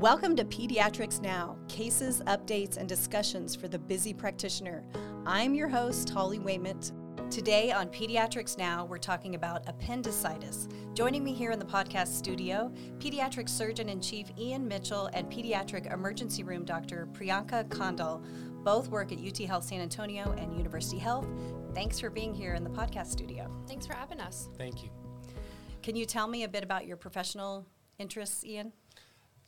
Welcome to Pediatrics Now cases, updates, and discussions for the busy practitioner. I'm your host, Holly Wayment. Today on Pediatrics Now, we're talking about appendicitis. Joining me here in the podcast studio, pediatric surgeon in chief Ian Mitchell and pediatric emergency room doctor Priyanka Kandhal. Both work at UT Health San Antonio and University Health. Thanks for being here in the podcast studio. Thanks for having us. Thank you. Can you tell me a bit about your professional interests, Ian?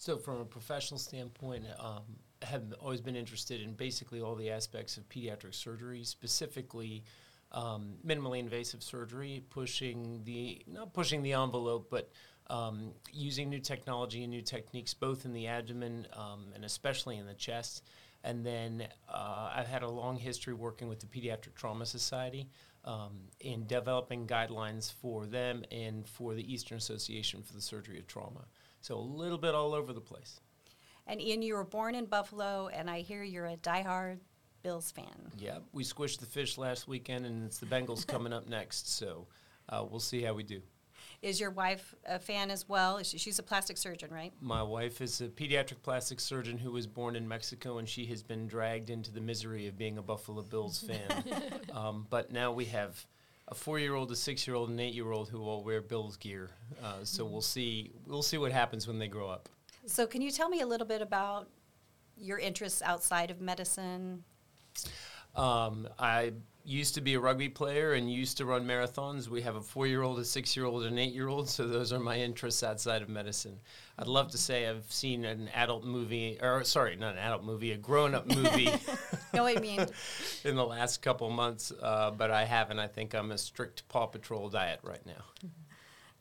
So, from a professional standpoint, um, have always been interested in basically all the aspects of pediatric surgery, specifically um, minimally invasive surgery, pushing the not pushing the envelope, but um, using new technology and new techniques, both in the abdomen um, and especially in the chest. And then uh, I've had a long history working with the Pediatric Trauma Society um, in developing guidelines for them and for the Eastern Association for the Surgery of Trauma. So a little bit all over the place. And Ian, you were born in Buffalo, and I hear you're a diehard Bills fan. Yeah, we squished the fish last weekend, and it's the Bengals coming up next. So uh, we'll see how we do. Is your wife a fan as well? She's a plastic surgeon, right? My wife is a pediatric plastic surgeon who was born in Mexico, and she has been dragged into the misery of being a Buffalo Bills fan. um, but now we have a four-year-old, a six-year-old, and eight-year-old who all wear Bills gear. Uh, so we'll see. We'll see what happens when they grow up. So, can you tell me a little bit about your interests outside of medicine? Um, I used to be a rugby player and used to run marathons. We have a four year old, a six year old, and an eight year old, so those are my interests outside of medicine. I'd love to say I've seen an adult movie, or sorry, not an adult movie, a grown up movie. no, I mean, in the last couple months, uh, but I haven't. I think I'm a strict Paw Patrol diet right now.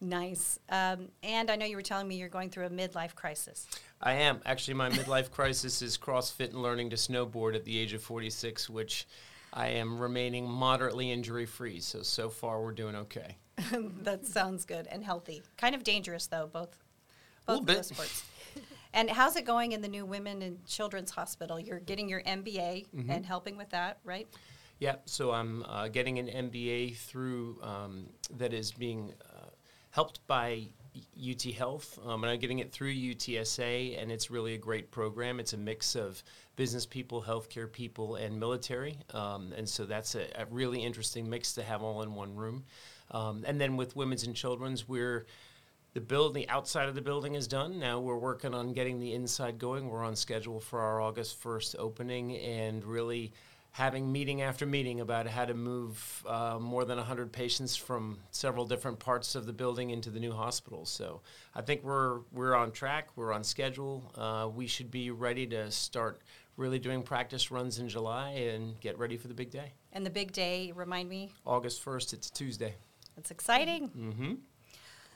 Nice. Um, and I know you were telling me you're going through a midlife crisis. I am. Actually, my midlife crisis is CrossFit and learning to snowboard at the age of 46, which I am remaining moderately injury free. So, so far, we're doing okay. that sounds good and healthy. Kind of dangerous, though, both, both bit. sports. and how's it going in the new Women and Children's Hospital? You're getting your MBA Mm-hmm. and helping with that, right? Yeah, so I'm uh, getting an MBA through um, that is being uh, helped by UT Health, um, and I'm getting it through UTSA, and it's really a great program. It's a mix of business people, healthcare people, and military, um, and so that's a, a really interesting mix to have all in one room. Um, and then with women's and children's, we're the build, the outside of the building is done. Now we're working on getting the inside going. We're on schedule for our August 1st opening and really having meeting after meeting about how to move uh, more than 100 patients from several different parts of the building into the new hospital. So I think we're, we're on track, we're on schedule. Uh, we should be ready to start really doing practice runs in July and get ready for the big day. And the big day, remind me, August 1st, it's Tuesday. it's exciting. Mm-hmm.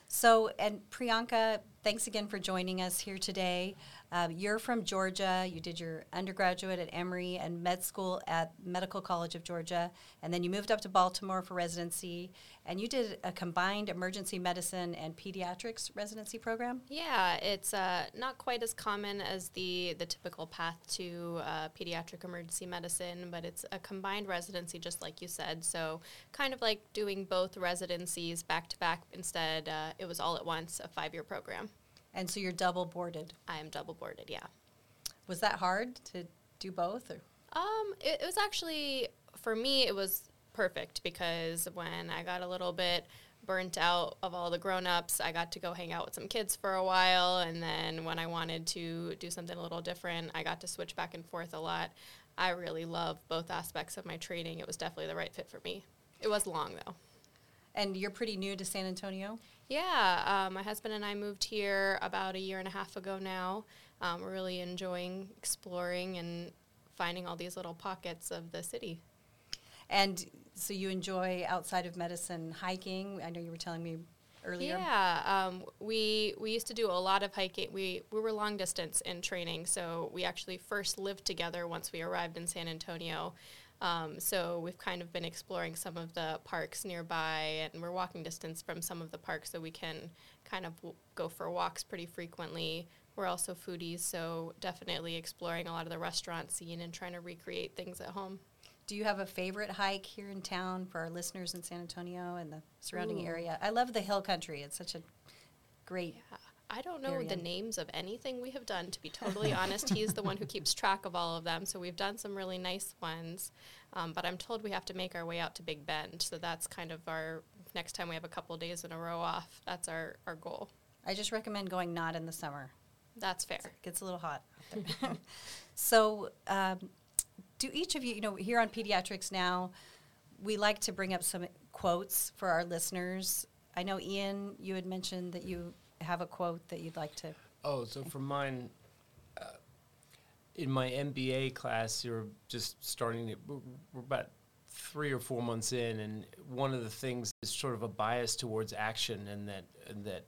So, and Priyanka, thanks again for joining us here today. Um, you're from Georgia. You did your undergraduate at Emory and med school at Medical College of Georgia, and then you moved up to Baltimore for residency. And you did a combined emergency medicine and pediatrics residency program. Yeah, it's uh, not quite as common as the the typical path to uh, pediatric emergency medicine, but it's a combined residency, just like you said. So kind of like doing both residencies back to back. Instead, uh, it was all at once, a five year program. And so you're double boarded. I am double boarded. Yeah. Was that hard to do both? Or? Um, it, it was actually for me. It was perfect because when I got a little bit burnt out of all the grown-ups, I got to go hang out with some kids for a while, and then when I wanted to do something a little different, I got to switch back and forth a lot. I really love both aspects of my training. It was definitely the right fit for me. It was long though. And you're pretty new to San Antonio. Yeah, um, my husband and I moved here about a year and a half ago now. Um, we're really enjoying exploring and finding all these little pockets of the city. And so you enjoy outside of medicine hiking. I know you were telling me earlier. Yeah, um, we we used to do a lot of hiking. We we were long distance in training, so we actually first lived together once we arrived in San Antonio. Um, so we've kind of been exploring some of the parks nearby, and we're walking distance from some of the parks, so we can kind of w- go for walks pretty frequently. We're also foodies, so definitely exploring a lot of the restaurant scene and trying to recreate things at home. Do you have a favorite hike here in town for our listeners in San Antonio and the surrounding Ooh. area? I love the hill country. It's such a great. Yeah. I don't know the names of anything we have done, to be totally honest. He's the one who keeps track of all of them. So we've done some really nice ones. Um, but I'm told we have to make our way out to Big Bend. So that's kind of our next time we have a couple days in a row off. That's our, our goal. I just recommend going not in the summer. That's fair. It gets a little hot. so, um, do each of you, you know, here on Pediatrics Now, we like to bring up some quotes for our listeners. I know, Ian, you had mentioned that you have a quote that you'd like to. Oh, so for mine, uh, in my MBA class, you're just starting to, we're about three or four months in, and one of the things is sort of a bias towards action, and that, and that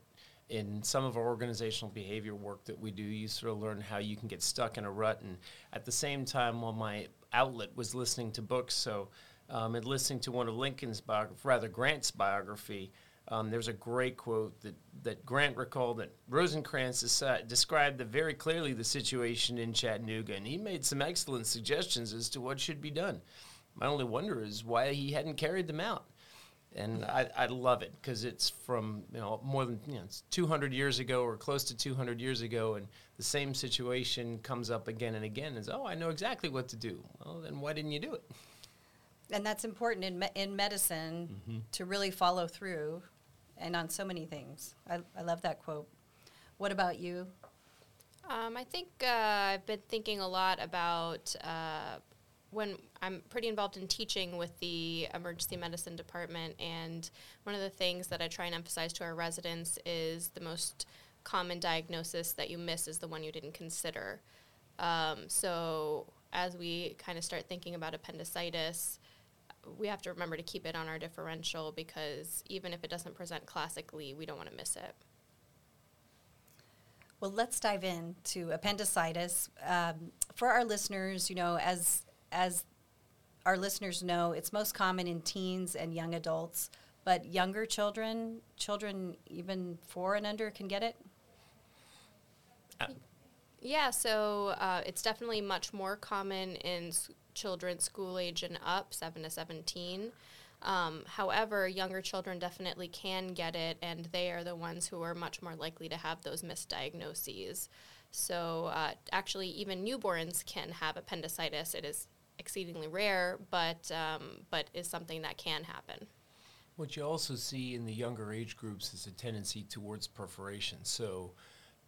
in some of our organizational behavior work that we do, you sort of learn how you can get stuck in a rut. And at the same time, while my outlet was listening to books, so um, and listening to one of Lincoln's biography, rather Grant's biography, um, there's a great quote that, that Grant recalled that Rosecrans deci- described the, very clearly the situation in Chattanooga, and he made some excellent suggestions as to what should be done. My only wonder is why he hadn't carried them out. And I, I love it because it's from you know more than you know it's 200 years ago or close to 200 years ago, and the same situation comes up again and again. Is oh I know exactly what to do. Well then why didn't you do it? And that's important in, me- in medicine to really follow through and on so many things. I, I love that quote. What about you? Um, I think uh, I've been thinking a lot about uh, when I'm pretty involved in teaching with the emergency medicine department, and one of the things that I try and emphasize to our residents is the most common diagnosis that you miss is the one you didn't consider. Um, so as we kind of start thinking about appendicitis, we have to remember to keep it on our differential because even if it doesn't present classically, we don't want to miss it. Well, let's dive into appendicitis. Um, for our listeners, you know, as as our listeners know, it's most common in teens and young adults, but younger children, children even four and under, can get it. Yeah, so uh, it's definitely much more common in s- children school age and up, 7 to 17. Um, however, younger children definitely can get it, and they are the ones who are much more likely to have those misdiagnoses. So, uh, actually, even newborns can have appendicitis. It is exceedingly rare, but um, but is something that can happen. What you also see in the younger age groups is a tendency towards perforation. So,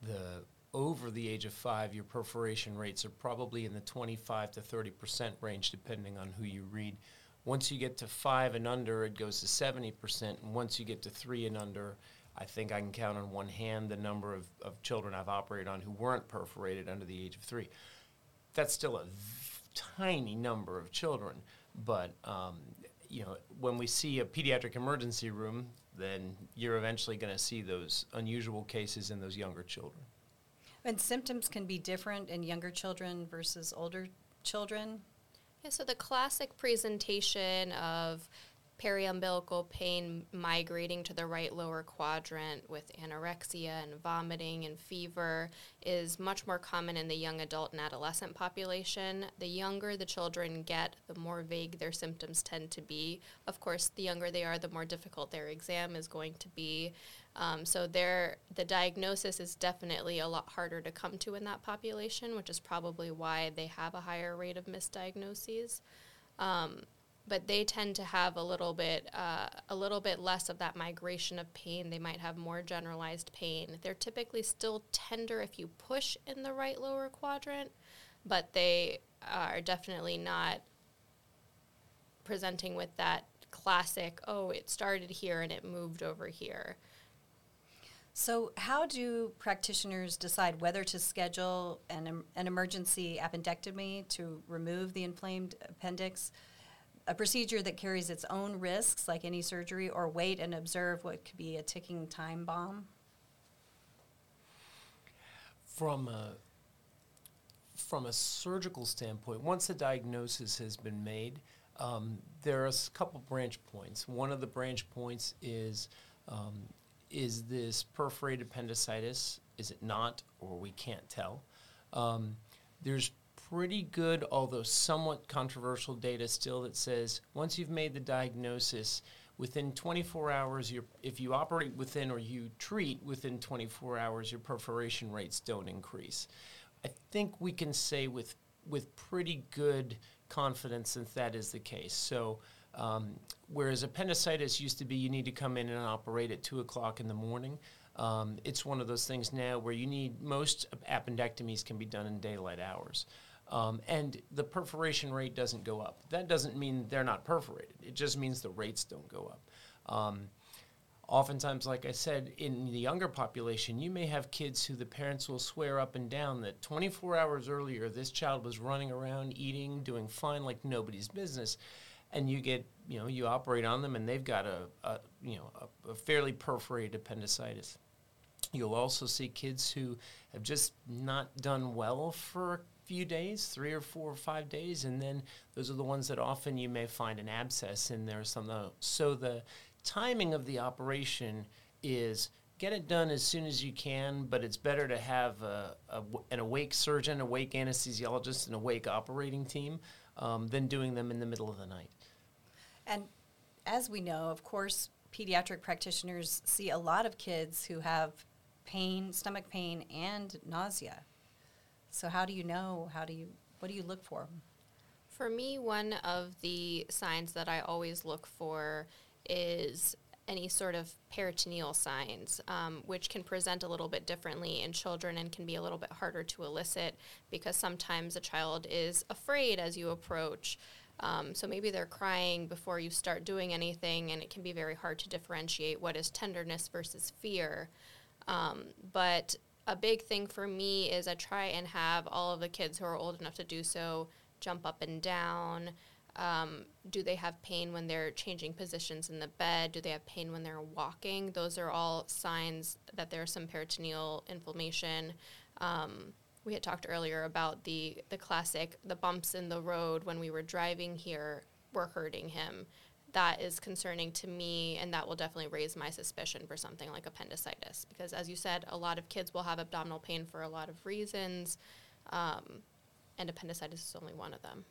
the over the age of five, your perforation rates are probably in the 25 to 30 percent range, depending on who you read. Once you get to five and under, it goes to 70 percent, and once you get to three and under, I think I can count on one hand the number of, of children I've operated on who weren't perforated under the age of three. That's still a tiny number of children, but um, you know, when we see a pediatric emergency room, then you're eventually going to see those unusual cases in those younger children. And symptoms can be different in younger children versus older children. Yeah, so the classic presentation of periumbilical pain migrating to the right lower quadrant with anorexia and vomiting and fever is much more common in the young adult and adolescent population. The younger the children get, the more vague their symptoms tend to be. Of course, the younger they are, the more difficult their exam is going to be. Um, so their the diagnosis is definitely a lot harder to come to in that population, which is probably why they have a higher rate of misdiagnoses. Um, but they tend to have a little bit uh, a little bit less of that migration of pain. They might have more generalized pain. They're typically still tender if you push in the right lower quadrant, but they are definitely not presenting with that classic. Oh, it started here and it moved over here. So, how do practitioners decide whether to schedule an, an emergency appendectomy to remove the inflamed appendix, a procedure that carries its own risks, like any surgery, or wait and observe what could be a ticking time bomb? From a from a surgical standpoint, once the diagnosis has been made, um, there are a couple branch points. One of the branch points is um, is this perforated appendicitis? Is it not, or we can't tell? Um, there's pretty good, although somewhat controversial data still that says once you've made the diagnosis, within 24 hours, if you operate within or you treat within 24 hours, your perforation rates don't increase. I think we can say with with pretty good confidence that that is the case. So. Um, whereas appendicitis used to be you need to come in and operate at two o'clock in the morning, um, it's one of those things now where you need most appendectomies can be done in daylight hours. Um, and the perforation rate doesn't go up. That doesn't mean they're not perforated. It just means the rates don't go up. Um, oftentimes, like I said, in the younger population, you may have kids who the parents will swear up and down that 24 hours earlier, this child was running around, eating, doing fine like nobody's business. And you get, you know, you operate on them and they've got a, a you know, a, a fairly perforated appendicitis. You'll also see kids who have just not done well for a few days, three or four or five days, and then those are the ones that often you may find an abscess in there. So the timing of the operation is get it done as soon as you can, but it's better to have a, a, an awake surgeon, awake anesthesiologist, and awake operating team um, than doing them in the middle of the night. And as we know, of course, pediatric practitioners see a lot of kids who have pain, stomach pain, and nausea. So how do you know? How do you what do you look for? For me, one of the signs that I always look for is any sort of peritoneal signs, um, which can present a little bit differently in children and can be a little bit harder to elicit because sometimes a child is afraid as you approach. Um, so maybe they're crying before you start doing anything, and it can be very hard to differentiate what is tenderness versus fear. Um, but a big thing for me is I try and have all of the kids who are old enough to do so jump up and down. Um, do they have pain when they're changing positions in the bed? Do they have pain when they're walking? Those are all signs that there's some peritoneal inflammation. Um, we had talked earlier about the the classic the bumps in the road when we were driving here were hurting him. That is concerning to me and that will definitely raise my suspicion for something like appendicitis. Because as you said a lot of kids will have abdominal pain for a lot of reasons um, and appendicitis is only one of them.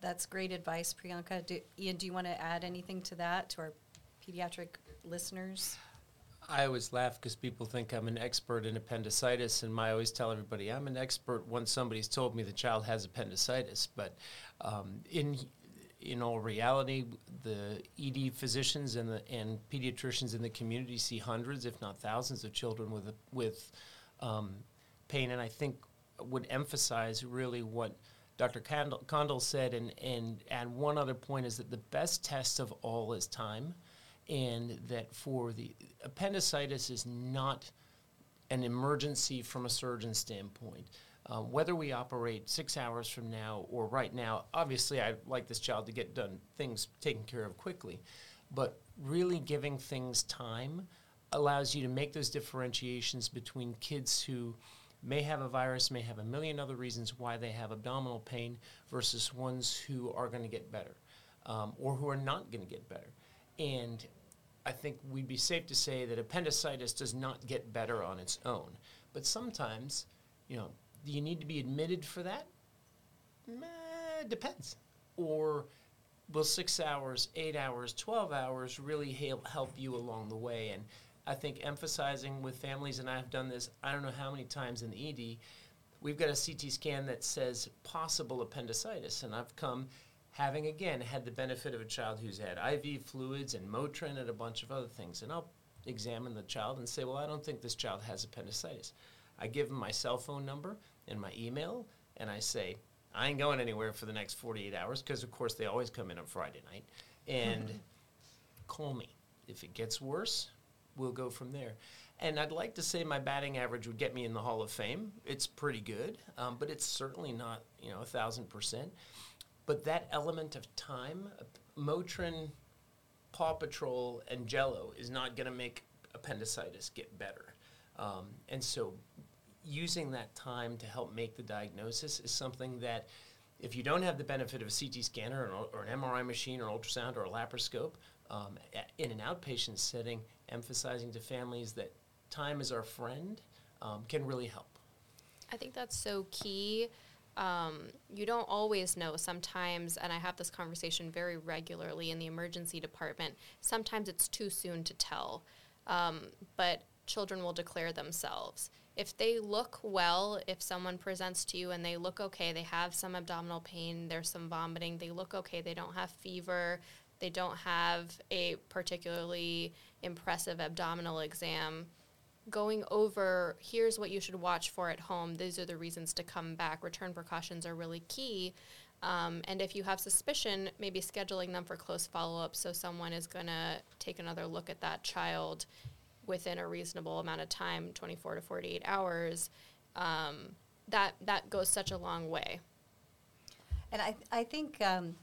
That's great advice priyanka. Do, ian do you want to add anything to that to our pediatric listeners I always laugh because people think I'm an expert in appendicitis, and I always tell everybody I'm an expert once somebody's told me the child has appendicitis. But um, in in all reality, the ED physicians and the and pediatricians in the community see hundreds, if not thousands, of children with with um, pain, and I think would emphasize really what Dr. Kandhal said, and and and one other point is that the best test of all is time, and that for the appendicitis is not an emergency from a surgeon standpoint. Um, whether we operate six hours from now or right now, obviously I'd like this child to get done things taken care of quickly, but really giving things time allows you to make those differentiations between kids who may have a virus, may have a million other reasons why they have abdominal pain, versus ones who are going to get better um, or who are not going to get better. And I think we'd be safe to say that appendicitis does not get better on its own. But sometimes, you know, do you need to be admitted for that? Depends. Or will six hours, eight hours, 12 hours really help you along the way? And I think emphasizing with families, and I've done this I don't know how many times in the ED, we've got a CT scan that says possible appendicitis. And I've come having again had the benefit of a child who's had IV fluids and Motrin and a bunch of other things. And I'll examine the child and say, well, I don't think this child has appendicitis. I give them my cell phone number and my email, and I say, I ain't going anywhere for the next 48 hours because, of course, they always come in on Friday night. And call me. If it gets worse, we'll go from there. And I'd like to say my batting average would get me in the Hall of Fame. It's pretty good, um, but it's certainly not, you know, a thousand percent. But that element of time, Motrin, Paw Patrol, and Jello is not going to make appendicitis get better. Um, and so using that time to help make the diagnosis is something that if you don't have the benefit of a CT scanner or, or an MRI machine or ultrasound or a laparoscope, um, in an outpatient setting, emphasizing to families that time is our friend um, can really help. I think that's so key um, you don't always know sometimes, and I have this conversation very regularly in the emergency department. Sometimes it's too soon to tell, um, but children will declare themselves. If they look well, if someone presents to you and they look okay, they have some abdominal pain, there's some vomiting, they look okay, they don't have fever, they don't have a particularly impressive abdominal exam, going over here's what you should watch for at home, these are the reasons to come back. Return precautions are really key. Um, and if you have suspicion, maybe scheduling them for close follow up so someone is going to take another look at that child within a reasonable amount of time 24 to 48 hours um, that that goes such a long way and i, I think um,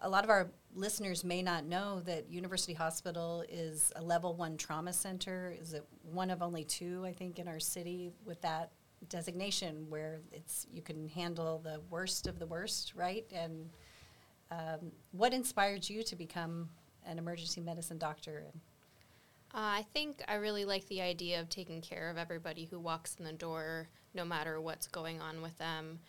a lot of our listeners may not know that University Hospital is a level one trauma center. Is it one of only two, I think, in our city with that designation where it's you can handle the worst of the worst, right? And um, what inspired you to become an emergency medicine doctor? Uh, I think I really like the idea of taking care of everybody who walks in the door, no matter what's going on with them.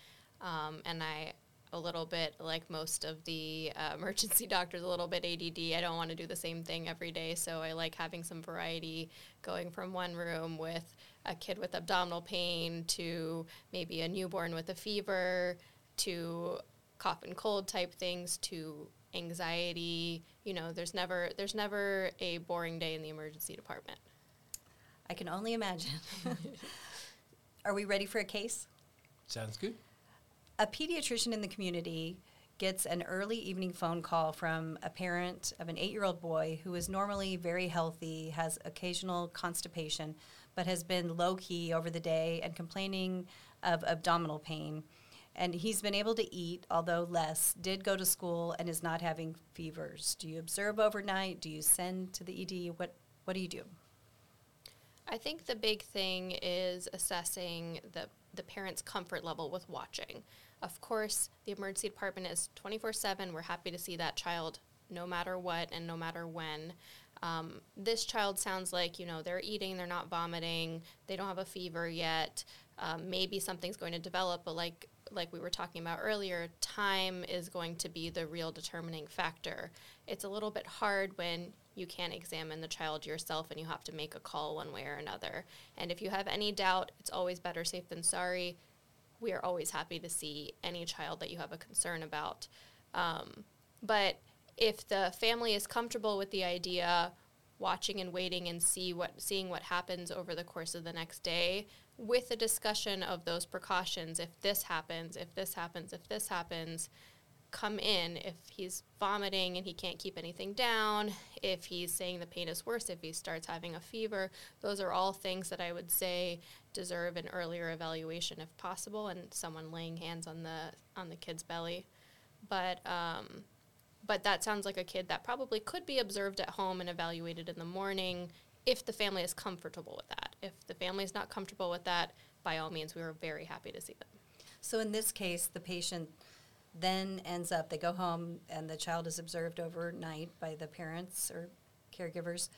Um, and I a little bit like most of the uh, emergency doctors, a little bit ADD. I don't want to do the same thing every day, so I like having some variety, going from one room with a kid with abdominal pain to maybe a newborn with a fever to cough and cold type things to anxiety. You know, there's never there's never a boring day in the emergency department. I can only imagine. Are we ready for a case? Sounds good a pediatrician in the community gets an early evening phone call from a parent of an eight year old boy who is normally very healthy, has occasional constipation, but has been low key over the day and complaining of abdominal pain. And he's been able to eat, although less, did go to school, and is not having fevers. Do you observe overnight? Do you send to the ED? What, what do you do? I think the big thing is assessing the, the parent's comfort level with watching. Of course, the emergency department is 24 7. We're happy to see that child no matter what and no matter when. Um, this child sounds like, you know, they're eating, they're not vomiting, they don't have a fever yet. Um, maybe something's going to develop, but like like we were talking about earlier, time is going to be the real determining factor. It's a little bit hard when you can't examine the child yourself and you have to make a call one way or another. And if you have any doubt, it's always better safe than sorry we are always happy to see any child that you have a concern about. Um, but if the family is comfortable with the idea, watching and waiting and see what seeing what happens over the course of the next day with a discussion of those precautions if this happens if this happens if this happens come in if he's vomiting and he can't keep anything down, if he's saying the pain is worse, if he starts having a fever. Those are all things that I would say deserve an earlier evaluation if possible and someone laying hands on the on the kid's belly. But um, but that sounds like a kid that probably could be observed at home and evaluated in the morning if the family is comfortable with that. If the family is not comfortable with that, by all means, we are very happy to see them. So in this case, the patient then ends up, they go home and the child is observed overnight by the parents or caregivers,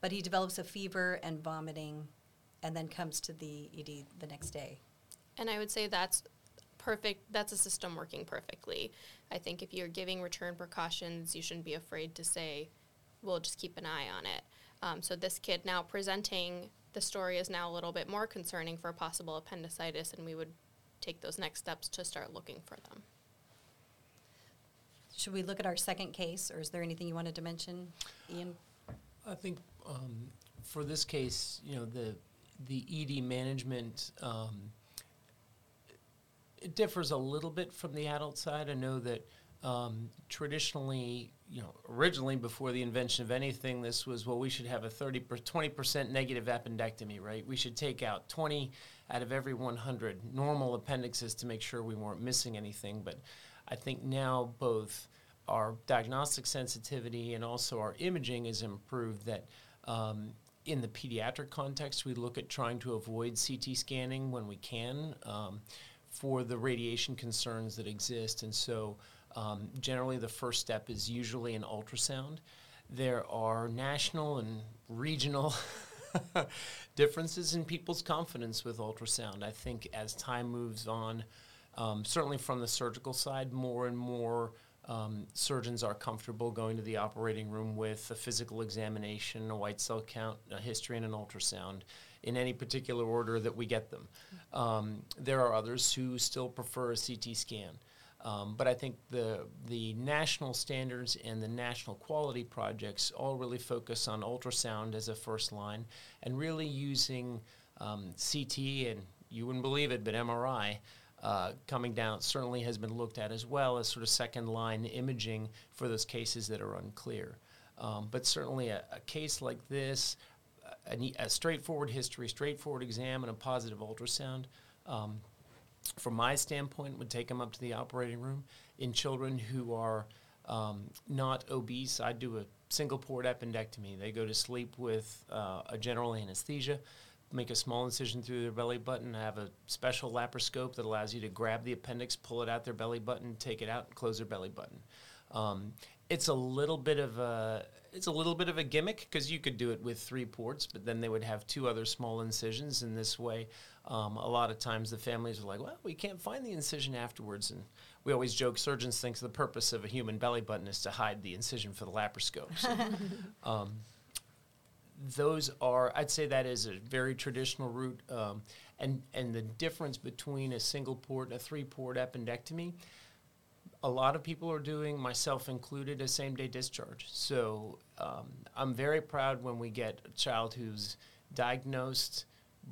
but he develops a fever and vomiting and then comes to the ED the next day. And I would say that's perfect. That's a system working perfectly. I think if you're giving return precautions, you shouldn't be afraid to say, we'll just keep an eye on it. Um, so this kid now presenting the story is now a little bit more concerning for possible appendicitis, and we would take those next steps to start looking for them. Should we look at our second case, or is there anything you wanted to mention, Ian? I think um, for this case, you know, the the ED management um, it differs a little bit from the adult side. I know that um, traditionally, you know, originally before the invention of anything, this was well, we should have a 30 20 percent negative appendectomy, right? We should take out 20 out of every 100 normal appendixes to make sure we weren't missing anything, but I think now both our diagnostic sensitivity and also our imaging is improved that um, in the pediatric context, we look at trying to avoid CT scanning when we can um, for the radiation concerns that exist. And so, um, generally, the first step is usually an ultrasound. There are national and regional differences in people's confidence with ultrasound. I think as time moves on, Um, certainly from the surgical side, more and more um, surgeons are comfortable going to the operating room with a physical examination, a white cell count, a history, and an ultrasound in any particular order that we get them. Um, there are others who still prefer a CT scan. Um, but I think the the national standards and the national quality projects all really focus on ultrasound as a first line, and really using um, CT and you wouldn't believe it, but MRI uh, coming down certainly has been looked at as well as sort of second line imaging for those cases that are unclear. Um, but certainly a, a, case like this, a, a, straightforward history, straightforward exam, and a positive ultrasound. Um, from my standpoint, would take them up to the operating room. In children who are um, not obese, I do a single port appendectomy. They go to sleep with uh, a general anesthesia, make a small incision through their belly button. Have a special laparoscope that allows you to grab the appendix, pull it out their belly button, take it out, and close their belly button. Um, it's a little bit of a it's a little bit of a gimmick because you could do it with three ports, but then they would have two other small incisions. In this way, um, a lot of times the families are like, "Well, we can't find the incision afterwards," and we always joke surgeons think the purpose of a human belly button is to hide the incision for the laparoscope. So, um, those are, I'd say that is a very traditional route, um, and and the difference between a single port and a three port appendectomy a lot of people are doing, myself included, a same day discharge. So um, I'm very proud when we get a child who's diagnosed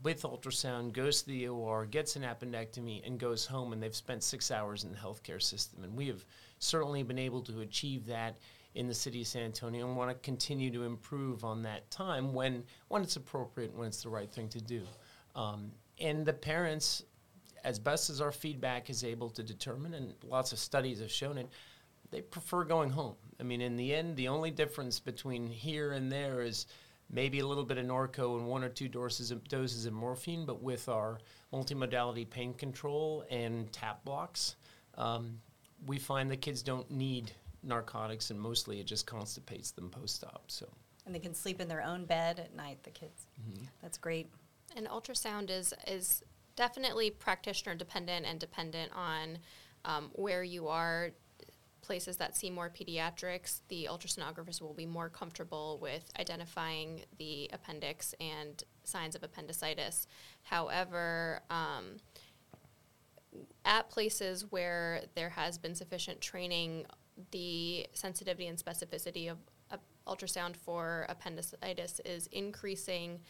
with ultrasound, goes to the OR, gets an appendectomy, and goes home, and they've spent six hours in the healthcare system. And we have certainly been able to achieve that in the city of San Antonio and want to continue to improve on that time when, when it's appropriate, when it's the right thing to do. Um, and the parents as best as our feedback is able to determine, and lots of studies have shown it, they prefer going home. I mean, in the end, the only difference between here and there is maybe a little bit of Norco and one or two doses of, doses of morphine, but with our multimodality pain control and tap blocks, um, we find the kids don't need narcotics, and mostly it just constipates them post-op. So. And they can sleep in their own bed at night. The kids. Mm-hmm. That's great. And ultrasound is is definitely practitioner dependent and dependent on um, where you are. Places that see more pediatrics, the ultrasonographers will be more comfortable with identifying the appendix and signs of appendicitis. However, um, at places where there has been sufficient training, the sensitivity and specificity of uh, ultrasound for appendicitis is increasing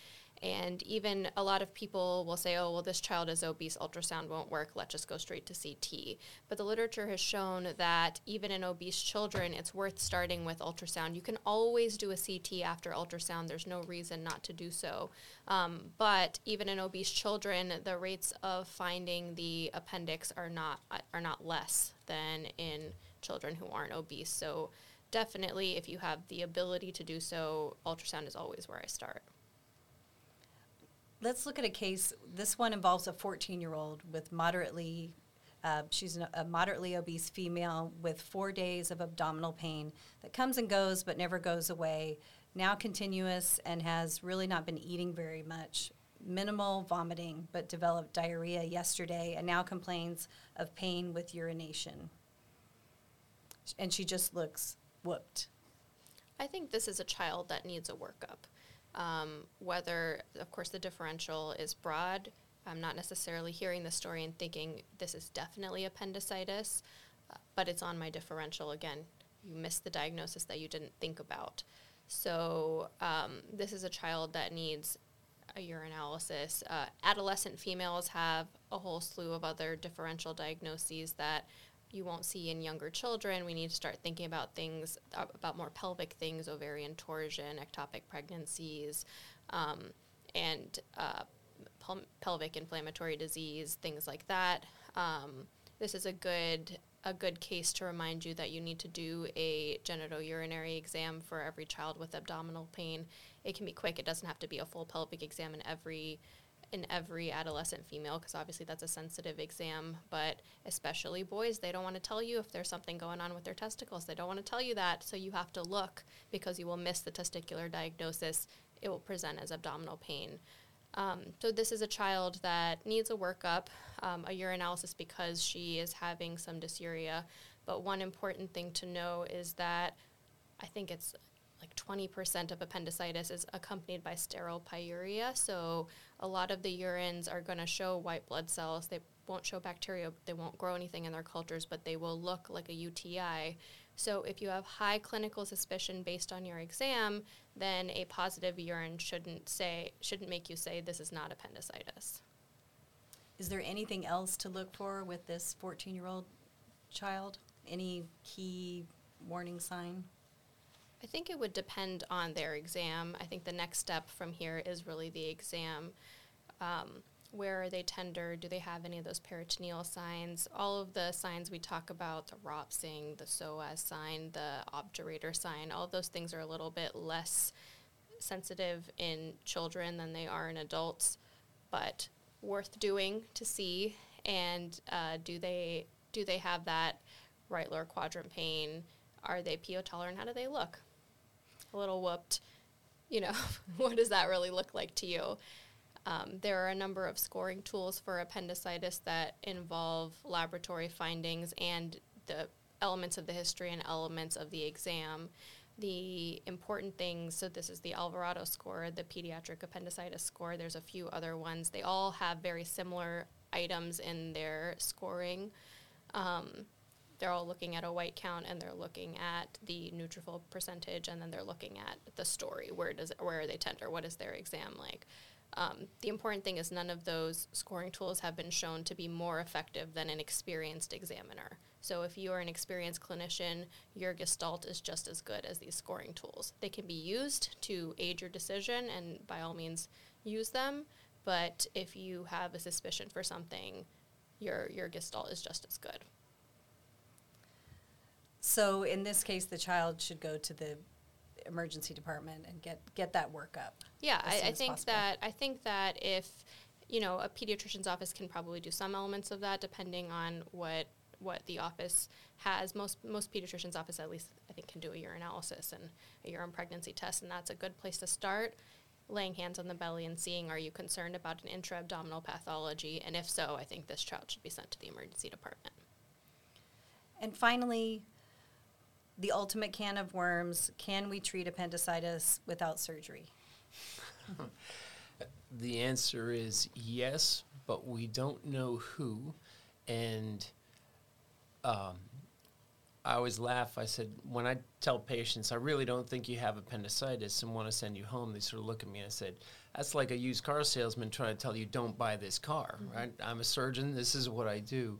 and even a lot of people will say, oh, well, this child is obese, ultrasound won't work, let's just go straight to CT. But the literature has shown that even in obese children, it's worth starting with ultrasound. You can always do a CT after ultrasound, there's no reason not to do so. Um, but even in obese children, the rates of finding the appendix are not, are not less than in children who aren't obese. So definitely, if you have the ability to do so, ultrasound is always where I start. Let's look at a case. This one involves a 14 year old with moderately, uh, she's an, a moderately obese female with four days of abdominal pain that comes and goes but never goes away, now continuous, and has really not been eating very much. Minimal vomiting, but developed diarrhea yesterday and now complains of pain with urination. And she just looks whooped. I think this is a child that needs a workup. Um, whether, of course, the differential is broad. I'm not necessarily hearing the story and thinking this is definitely appendicitis, uh, but it's on my differential again. You missed the diagnosis that you didn't think about. So um, this is a child that needs a urinalysis. Uh, adolescent females have a whole slew of other differential diagnoses that you won't see in younger children. We need to start thinking about things about more pelvic things, ovarian torsion, ectopic pregnancies, um, and uh, pel- pelvic inflammatory disease, things like that. Um, this is a good a good case to remind you that you need to do a genitourinary exam for every child with abdominal pain. It can be quick. It doesn't have to be a full pelvic exam in every in every adolescent female because obviously that's a sensitive exam but especially boys they don't want to tell you if there's something going on with their testicles they don't want to tell you that so you have to look because you will miss the testicular diagnosis it will present as abdominal pain Um, so this is a child that needs a workup, um, a urinalysis because she is having some dysuria. But one important thing to know is that I think it's like 20% of appendicitis is accompanied by sterile pyuria. So a lot of the urines are going to show white blood cells. They won't show bacteria, they won't grow anything in their cultures, but they will look like a UTI. So if you have high clinical suspicion based on your exam, then a positive urine shouldn't say shouldn't make you say this is not appendicitis. Is there anything else to look for with this 14-year-old child? Any key warning sign? I think it would depend on their exam. I think the next step from here is really the exam. Um, where are they tender? Do they have any of those peritoneal signs? All of the signs we talk about, the Rovsing, the psoas sign, the obturator sign, all those things are a little bit less sensitive in children than they are in adults, but worth doing to see. And uh, do they do they have that right lower quadrant pain? Are they PO tolerant? How do they look? A little whooped. You know, what does that really look like to you? Um, there are a number of scoring tools for appendicitis that involve laboratory findings and the elements of the history and elements of the exam. The important things, so this is the Alvarado score, the pediatric appendicitis score. There's a few other ones. They all have very similar items in their scoring. Um, they're all looking at a white count and they're looking at the neutrophil percentage and then they're looking at the story. Where does where are they tender? What is their exam like? Um, the important thing is none of those scoring tools have been shown to be more effective than an experienced examiner. So if you are an experienced clinician, your gestalt is just as good as these scoring tools. They can be used to aid your decision, and by all means, use them. But if you have a suspicion for something, your your gestalt is just as good. So in this case, the child should go to the emergency department and get get that workup. Yeah, I, I think possible. that I think that if you know a pediatrician's office can probably do some elements of that depending on what what the office has. Most most pediatricians' office at least I think can do a urinalysis and a urine pregnancy test, and that's a good place to start. Laying hands on the belly and seeing are you concerned about an intra-abdominal pathology, and if so, I think this child should be sent to the emergency department. And finally, the ultimate can of worms: Can we treat appendicitis without surgery? The answer is yes, but we don't know who. And um, I always laugh. I said, when I tell patients, I really don't think you have appendicitis and want to send you home, they sort of look at me and I said, that's like a used car salesman trying to tell you, don't buy this car, right? I'm a surgeon. This is what I do.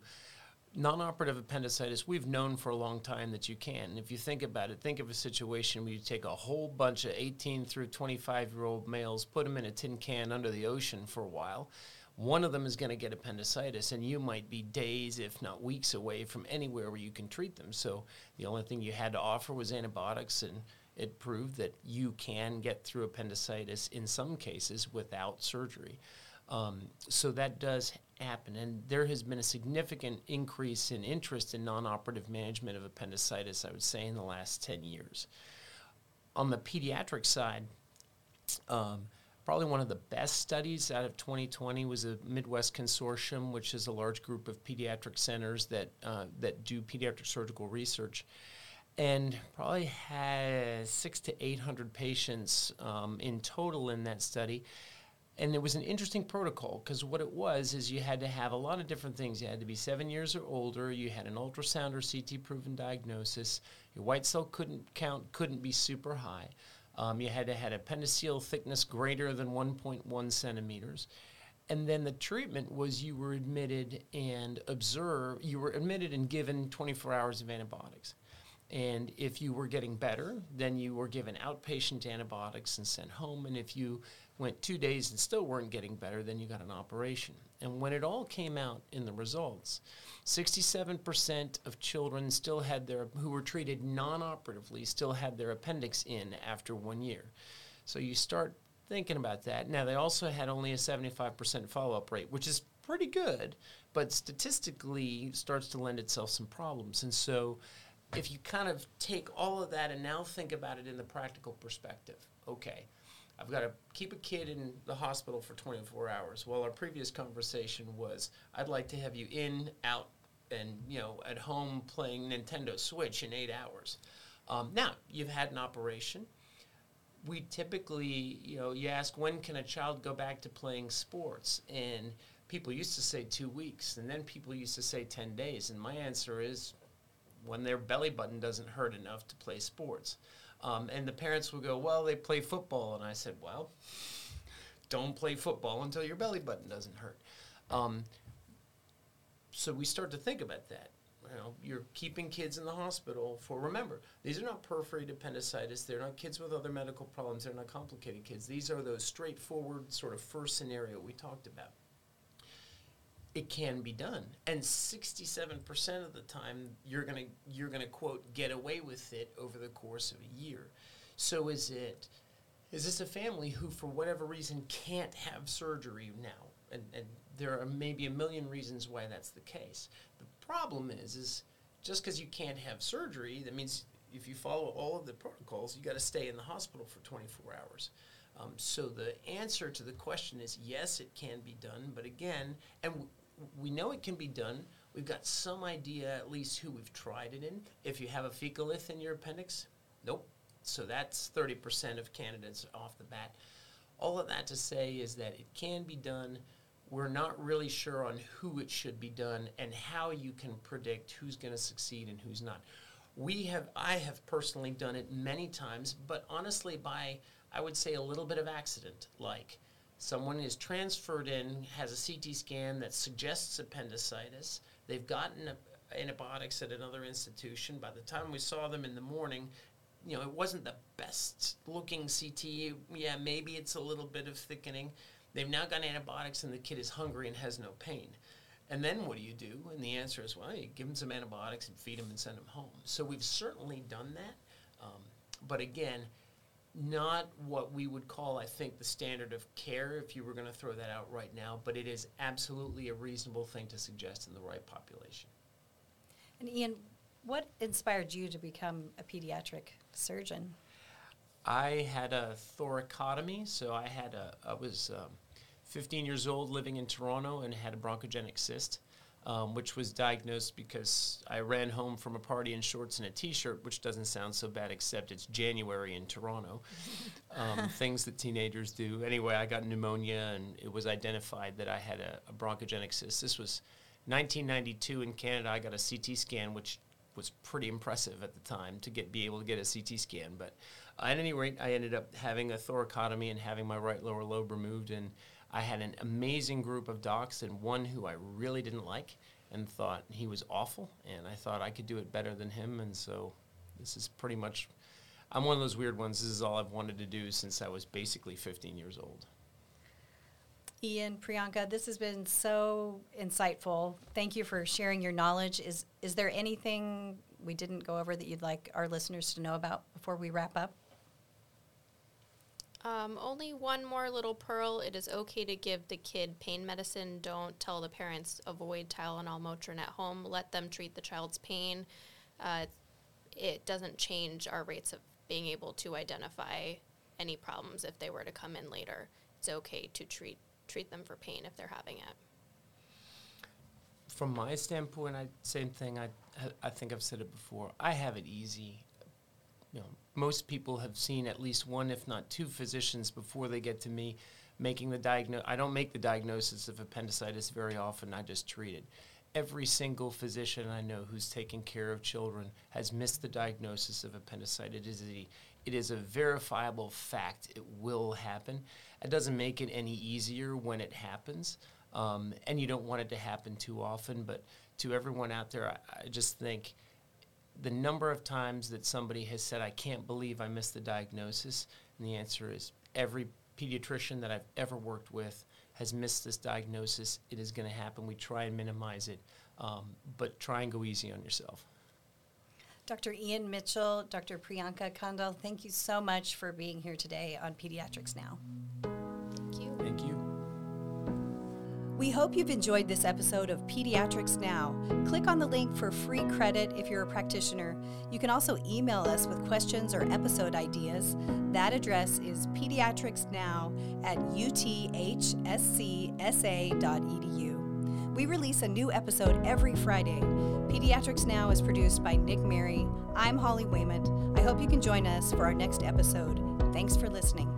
Non operative appendicitis, we've known for a long time that you can. And if you think about it, think of a situation where you take a whole bunch of 18 through 25 year old males, put them in a tin can under the ocean for a while. One of them is going to get appendicitis, and you might be days, if not weeks, away from anywhere where you can treat them. So the only thing you had to offer was antibiotics, and it proved that you can get through appendicitis in some cases without surgery. Um, so that does happen, and there has been a significant increase in interest in non-operative management of appendicitis. I would say in the last ten years. On the pediatric side, um, probably one of the best studies out of 2020 was a Midwest Consortium, which is a large group of pediatric centers that uh, that do pediatric surgical research, and probably has six to 800 patients um, in total in that study and it was an interesting protocol because what it was is you had to have a lot of different things. You had to be seven years or older. You had an ultrasound or CT proven diagnosis. Your white cell couldn't count couldn't be super high. Um, you had to have appendiceal thickness greater than 1.1 centimeters. And then the treatment was you were admitted and observed, you were admitted and given 24 hours of antibiotics. And if you were getting better, then you were given outpatient antibiotics and sent home. And if you went two days and still weren't getting better, then you got an operation. And when it all came out in the results, 67% of children still had their, who were treated non operatively, still had their appendix in after one year. So you start thinking about that. Now, they also had only a 75% follow up rate, which is pretty good, but statistically starts to lend itself some problems. And so if you kind of take all of that and now think about it in the practical perspective, okay, I've got to keep a kid in the hospital for 24 hours. Well, our previous conversation was I'd like to have you in, out, and you know at home playing Nintendo Switch in eight hours. Um, now you've had an operation. We typically, you know, you ask when can a child go back to playing sports, and people used to say two weeks, and then people used to say 10 days, and my answer is when their belly button doesn't hurt enough to play sports. Um, and the parents will go, well, they play football. And I said, well, don't play football until your belly button doesn't hurt. Um, so we start to think about that. You know, you're keeping kids in the hospital for, remember, these are not perforated appendicitis. They're not kids with other medical problems. They're not complicated kids. These are those straightforward sort of first scenario we talked about it can be done. And 67% of the time you're going to you're going to quote get away with it over the course of a year. So is it is this a family who for whatever reason can't have surgery now? And, and there are maybe a million reasons why that's the case. The problem is is just because you can't have surgery that means if you follow all of the protocols you got to stay in the hospital for 24 hours. Um, so the answer to the question is yes, it can be done, but again, and we know it can be done. We've got some idea, at least, who we've tried it in. If you have a fecalith in your appendix, nope. So that's 30% of candidates off the bat. All of that to say is that it can be done. We're not really sure on who it should be done and how you can predict who's going to succeed and who's not. We have, I have personally done it many times, but honestly, by I would say a little bit of accident, like Someone is transferred in, has a CT scan that suggests appendicitis. They've gotten antibiotics at another institution. By the time we saw them in the morning, you know, it wasn't the best looking CT. Yeah, maybe it's a little bit of thickening. They've now got antibiotics and the kid is hungry and has no pain. And then what do you do? And the answer is, well, you give them some antibiotics and feed them and send them home. So we've certainly done that. Um, but again, not what we would call, I think, the standard of care if you were going to throw that out right now, but it is absolutely a reasonable thing to suggest in the right population. And Ian, what inspired you to become a pediatric surgeon? I had a thoracotomy, so I had a I was um, 15 years old living in Toronto and had a bronchogenic cyst um, which was diagnosed because I ran home from a party in shorts and a t-shirt, which doesn't sound so bad, except it's January in Toronto. Um, things that teenagers do. Anyway, I got pneumonia, and it was identified that I had a, a bronchogenic cyst. This was 1992 in Canada. I got a CT scan, which was pretty impressive at the time to get be able to get a CT scan. But at any rate, I ended up having a thoracotomy and having my right lower lobe removed and I had an amazing group of docs and one who I really didn't like and thought he was awful, and I thought I could do it better than him, and so this is pretty much. I'm one of those weird ones. This is all I've wanted to do since I was basically 15 years old. Ian, Priyanka, this has been so insightful. Thank you for sharing your knowledge. Is is there anything we didn't go over that you'd like our listeners to know about before we wrap up? Um, only one more little pearl. It is okay to give the kid pain medicine. Don't tell the parents avoid Tylenol, Motrin at home. Let them treat the child's pain. Uh, it doesn't change our rates of being able to identify any problems if they were to come in later. It's okay to treat treat them for pain if they're having it. From my standpoint, I same thing. I I think I've said it before. I have it easy. You know, most people have seen at least one, if not two, physicians before they get to me making the diagnosis. I don't make the diagnosis of appendicitis very often, I just treat it. Every single physician I know who's taking care of children has missed the diagnosis of appendicitis. It is a, verifiable fact. It will happen. It doesn't make it any easier when it happens, um, and you don't want it to happen too often. But to everyone out there, I, I just think the number of times that somebody has said, I can't believe I missed the diagnosis, and the answer is every pediatrician that I've ever worked with has missed this diagnosis. It is going to happen. We try and minimize it, um, but try and go easy on yourself. Dr. Ian Mitchell, Dr. Priyanka Kandhal, thank you so much for being here today on Pediatrics Now. We hope you've enjoyed this episode of Pediatrics Now. Click on the link for free credit if you're a practitioner. You can also email us with questions or episode ideas. That address is pediatricsnow at uthscsa.edu. We release a new episode every Friday. Pediatrics Now is produced by Nick Mary. I'm Holly Wayment. I hope you can join us for our next episode. Thanks for listening.